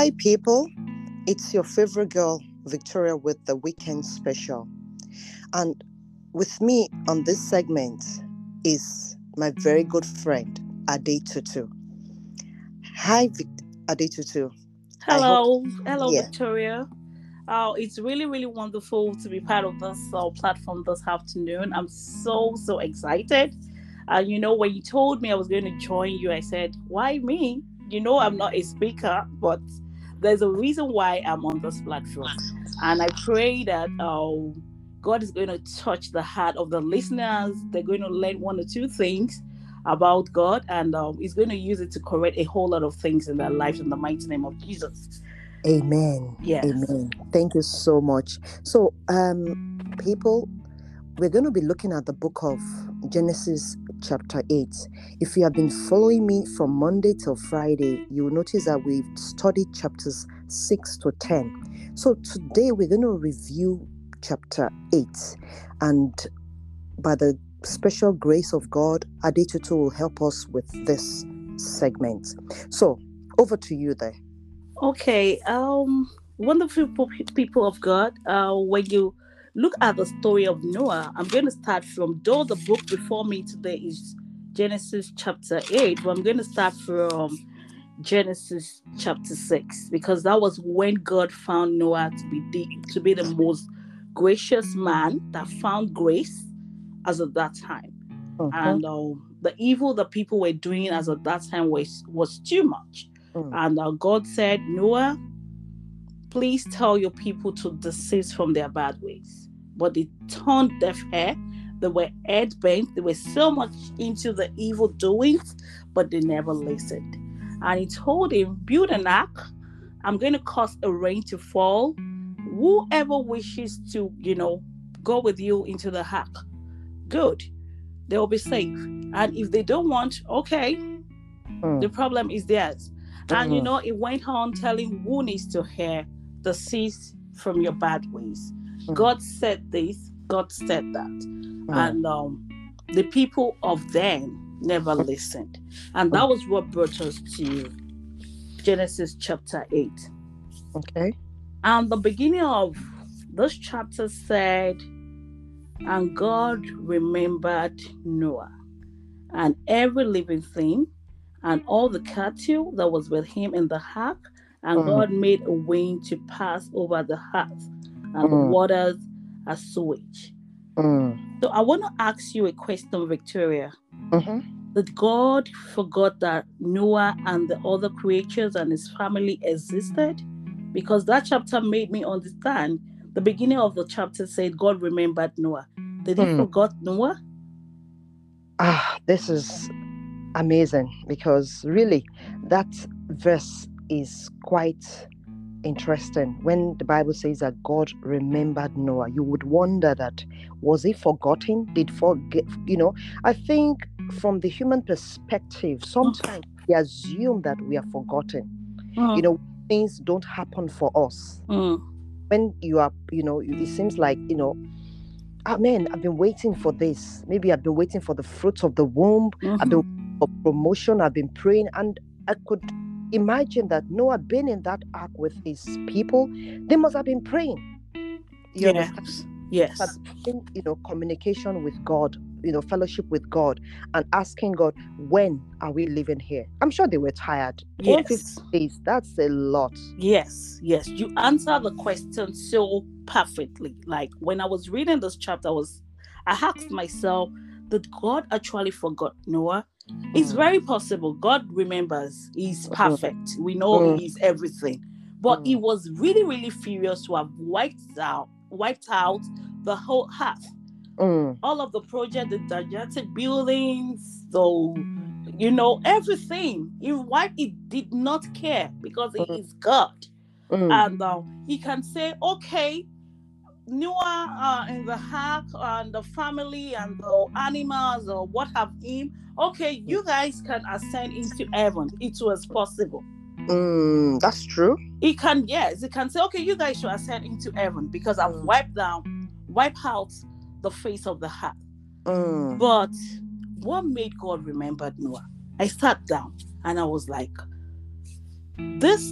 Hi, people. It's your favorite girl, Victoria, with the weekend special. And with me on this segment is my very good friend, Adetutu. Hi, Vic- Adetutu. I hope- Hello, hello, yeah. Victoria. Oh, it's really, really wonderful to be part of this uh, platform this afternoon. I'm so, so excited. And you know, when you told me I was going to join you, I said, "Why me?" You know, I'm not a speaker, but there's a reason why I'm on this platform, and I pray that uh, God is going to touch the heart of the listeners. They're going to learn one or two things about God, and um, He's going to use it to correct a whole lot of things in their lives in the mighty name of Jesus. Amen. Yes. Amen. Thank you so much. So, um, people, we're going to be looking at the book of Genesis, chapter 8. If you have been following me from Monday till Friday, you will notice that we've studied chapters 6 to 10. So, today we're going to review chapter 8. And by the special grace of God, Adetutu will help us with this segment. So, over to you there. Okay. Um. Wonderful people of God. Uh, when you look at the story of Noah, I'm going to start from though the book before me today is Genesis chapter eight, but I'm going to start from Genesis chapter six because that was when God found Noah to be the, to be the most gracious man that found grace as of that time. Mhm. and um, the evil that people were doing as at that time was was too much. Mm. And uh, God said, Noah, please tell your people to desist from their bad ways. But they turned deaf ear. They were head bent. They were so much into the evil doings, but they never listened. And he told him, build an ark. I'm going to cause a rain to fall. Whoever wishes to, you know, go with you into the ark, good they'll be safe. And if they don't want, okay, Mm. the problem is theirs. And you Mhm. know, it went on telling who needs to hear, desist from your bad ways. Mm. God said this, God said that. Mm. And um, the people of then never listened. And that was what brought us to Genesis chapter 8. Okay. And the beginning of this chapter said, And God remembered Noah and every living thing and all the cattle that was with him in the ark. And Mhm. God made a wind to pass over the earth, and the Mhm. waters are sewage. Mm. So I want to ask you a question, Victoria. Mhm. That God forgot that Noah and the other creatures and his family existed? Because that chapter made me understand. The beginning of the chapter said God remembered Noah. Did he Hmm. forgot Noah? Ah, this is amazing because really that verse is quite interesting. When the Bible says that God remembered Noah, you would wonder that was he forgotten? Did forget? You know, I think from the human perspective, sometimes we assume that we are forgotten. You know, things don't happen for us. Mm, when you are, you know, it seems like, you know, ah man, I've been waiting for this. Maybe I've been waiting for the fruits of the womb, I've mhm. been for promotion, I've been praying, and I could imagine that Noah being in that ark with his people, they must have been praying. You understand? Yes. Yes. in you know communication with god you know fellowship with god and asking god when are we living here i'm sure they were tired 150 Yes. days that's a lot Yes. Yes. You answer the question so perfectly. Like when I was reading this chapter, I was I asked myself, did God actually forgot Noah? It's Mm. very possible. God remembers. He's Mhm. perfect. We know Mm. he's everything. But he Mm. was really, really furious to have wiped out wiped out the whole earth. Mm, all of the project, the gigantic buildings, so you know everything. He why he did not care because he Mhm. is God, mm, and uh, he can say, okay, Noah uh, and the ark and the family and the animals or what have him. Okay, you guys can ascend into heaven. It was possible. mm, that's true He can, yes, he can say, okay, you guys should ascend into heaven because I've Mm. wiped down, wipe out the face of the earth. Mm, But what made God remember Noah? I sat down and I was like, this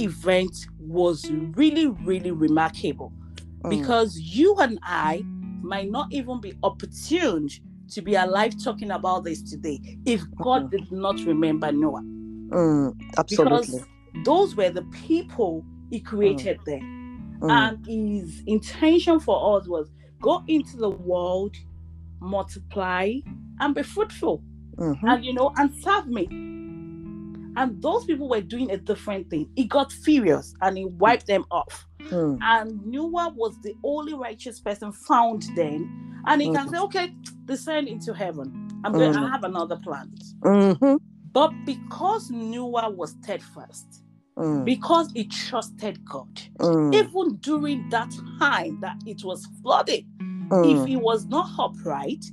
event was really, really remarkable Mm. because you and I might not even be opportune to be alive talking about this today if God did not remember Noah. Mm, absolutely. Because those were the people He created there. Mm, And His intention for us was go into the world, multiply, and be fruitful. mhm, and you know, and serve me. And those people were doing a different thing. He got furious and he wiped them off. Mm, And Noah was the only righteous person found then. And he can Mhm. say, okay, descend into heaven. I'm going to Mhm. have another plan. mhm, But because Noah was steadfast, mm, because he trusted God, mm, even during that time that it was flooded, if mm, he was not upright,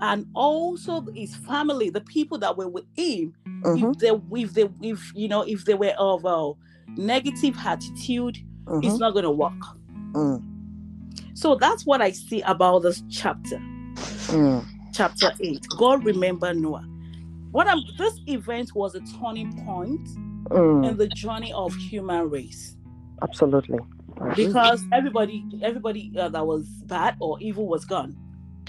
and also his family, the people that were with him, mhm, if they if they if you know if they were of a negative attitude, it's mhm, not going to work. mm, So that's what I see about this chapter, mm, chapter eight. God remember Noah. What I'm this event was a turning point mm, in the journey of human race absolutely. Because everybody everybody uh, that was bad or evil was gone.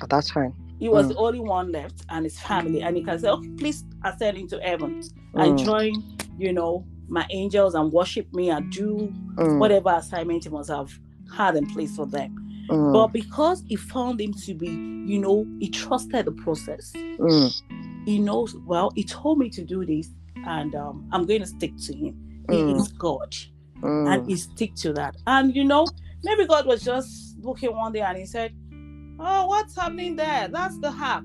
At that time. He was Mm. the only one left and his family, and he can say, "Okay, please ascend into heaven and Mm, join, you know, my angels and worship me and do mm, whatever assignment he must have had in place for them. mm, But because he found him to be, you know, he trusted the process. mm, He knows, well, he told me to do this, and um, I'm going to stick to him. He Mm. is God, mm, and he stick to that. And you know, maybe God was just looking one day and he said, "Oh, what's happening there? That's the hack.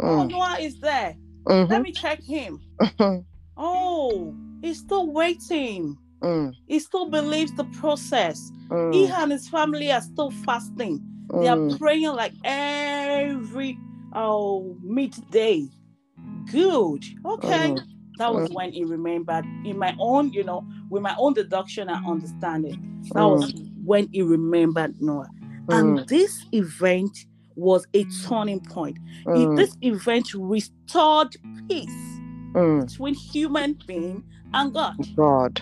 Oh, mm, Noah is there. Let mhm, me check him. Oh, he's still waiting. mm, He still believes the process. He mm, and his family are still fasting. They are mm, praying like every oh midday. Good. Okay. mm, That was Mm. when he remembered in my own, you know, with my own deduction and understanding. That was when he remembered Noah. And mm, this event was a turning point. Mm, This event restored peace mm, between human being and God God.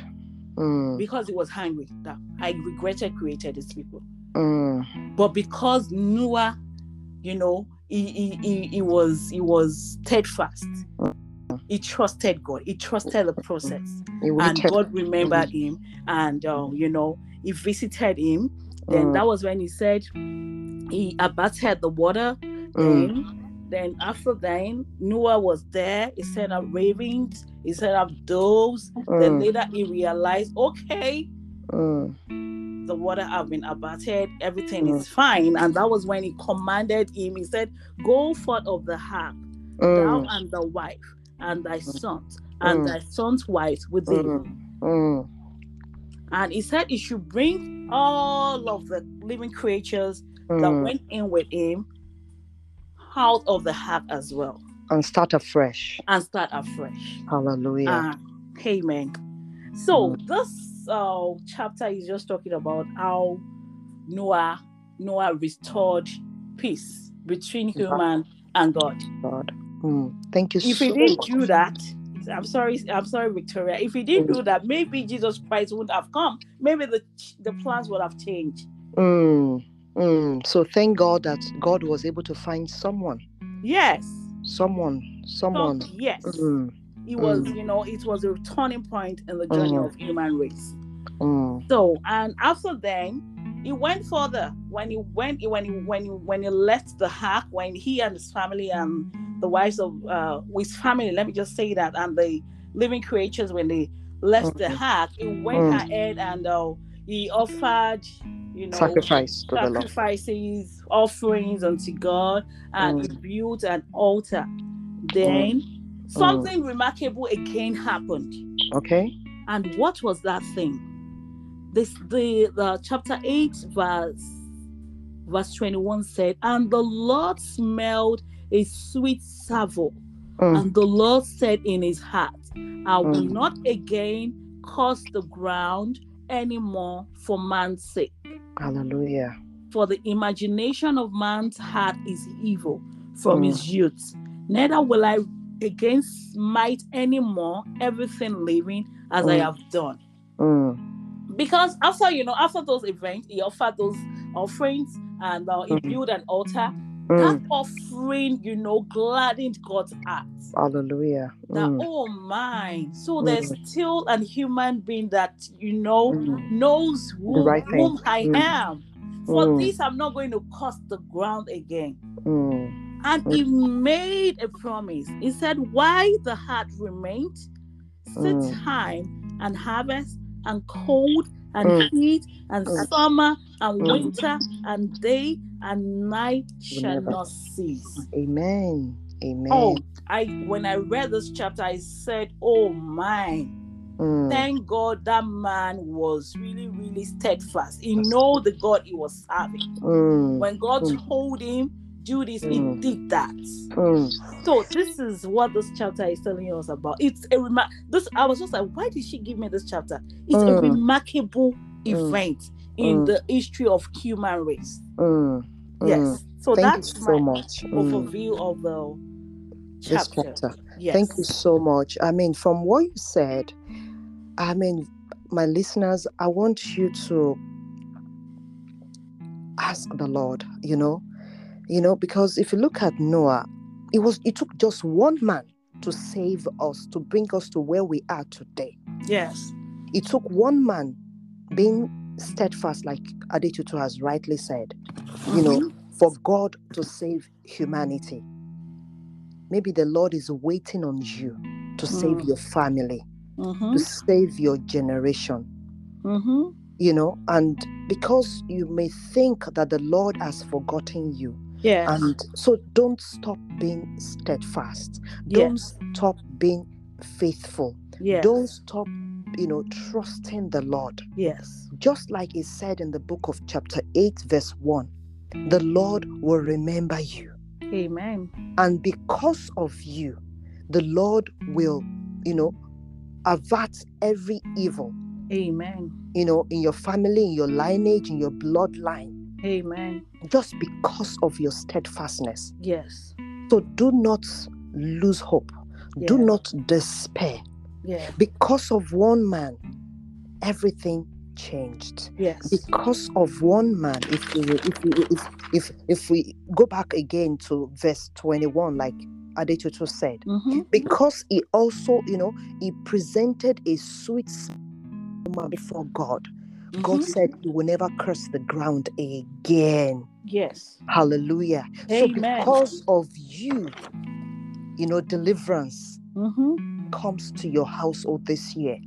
Mm, because he was hungry. That I regretted created these people. mm, but because Noah, you know, he, he, he, he was he was steadfast. He trusted God. He trusted the process, and. God remembered him. And uh, you know, he visited him. Then Mm, that was when he said he abated the water. mm, Then, then after then, Noah was there. He set up ravens. He set up doves. Then mm, later he realized, okay, mm, the water have been abated, everything Mm. is fine. And that was when he commanded him, he said, Go forth of the thou mm, and the wife, and thy sons, and Mm. thy sons' wives with thee. mm, mm, And he said he should bring all of the living creatures that mm, went in with him out of the heart as well and start afresh. and start afresh. Hallelujah. Ah, amen. So Mm. this uh, chapter is just talking about how Noah Noah restored peace between human and God. God. Mm, thank you If so he didn't much. do that, I'm sorry, I'm sorry, Victoria. If he didn't Mm. do that, maybe Jesus Christ wouldn't have come. Maybe the the plans would have changed. Mm, mm. So thank God that God was able to find someone, Yes. someone, someone. Some- yes. Mm, It was, Mm. you know, it was a turning point in the journey Mhm. of human race. mm, So, and after then, he went further. When he went, when he when he when he left the ark, when he and his family and the wives of uh, his family, let me just say that, and the living creatures, when they left the ark, he went Mm. ahead and uh, he offered, you know, sacrifice to the Lord. sacrifices, offerings unto God, and Mm. built an altar. Then something remarkable again happened. Okay. And what was that thing? This the the chapter 8 verse verse 21 said, And the Lord smelled a sweet savour, Mm, and the Lord said in his heart, I will Mm. not again curse the ground anymore for man's sake. Hallelujah. For the imagination of man's heart is evil from Mm. his youth. Neither will I again smite anymore everything living as I Mm. have done. Mm, because after you know after those events he offered those offerings and uh, he Mhm. built an altar Mm. that offering you know gladdened god's heart Hallelujah. that Mm. oh my so there's still a human being that you know Mm. knows who, right whom i Mm. am for Mm. this i'm not going to curse the ground again Mm. and he made a promise he said why the heart remained set Mm. time and harvest and cold and Mm. heat and Mm. summer and Mm. winter and day and night shall never- not cease Amen. Amen. oh i when i read this chapter i said oh my Mm. thank god that man was really really steadfast he know the god he was serving Mm. when god Mm. told him do this he Mm. did that Mm. so this is what this chapter is telling us about it's a remark this i was just like why did she give me this chapter it's a Mm. remarkable event in Mm. the history of human race Mm. Mm. yes so Thank that's so my much. Mm. overview of the This chapter chapter. yes Thank you so much. I mean, from what you said, I mean, my listeners, I want you to ask the Lord, you know, you know, because if you look at Noah, it was it took just one man to save us, to bring us to where we are today. yes It took one man being steadfast, like Adetutu has rightly said, you know, for God to save humanity. Maybe the Lord is waiting on you to save Mm. your family, Mhm. to save your generation, Mhm. you know, and because you may think that the Lord has forgotten you. Yes And so don't stop being steadfast. Don't yes stop being faithful. yes Don't stop, you know, trusting the Lord. yes Just like it said in the book of chapter 8, verse 1, the Lord will remember you. amen And because of you, the Lord will, you know, avert every evil, amen you know, in your family, in your lineage, in your bloodline, amen just because of your steadfastness. yes So do not lose hope. Do not despair. yes Because of one man, everything changed. yes Because of one man, if we if we if if, if we go back again to verse 21, like Adetutu said, Mhm. because he also, you know, he presented a sweet before God. God Mhm. said you will never curse the ground again. yes Hallelujah. Amen. So because of you, you know, deliverance Mhm. comes to your household this year.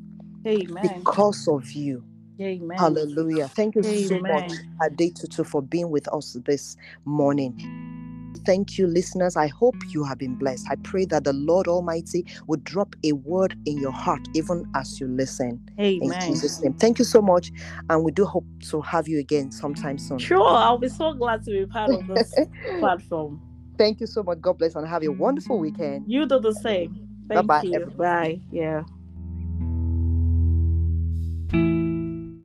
amen Because of you. amen Hallelujah. Thank you so much, Amen. Adetutu, for being with us this morning. Thank you, listeners. I hope you have been blessed. I pray that the Lord Almighty would drop a word in your heart even as you listen. Amen. In Jesus' name. Thank you so much. And we do hope to have you again sometime soon. Sure, I'll be so glad to be part of this platform. Thank you so much. God bless and have a mm. wonderful weekend. You do the same. Thank Bye-bye, you. everybody. Bye. Yeah.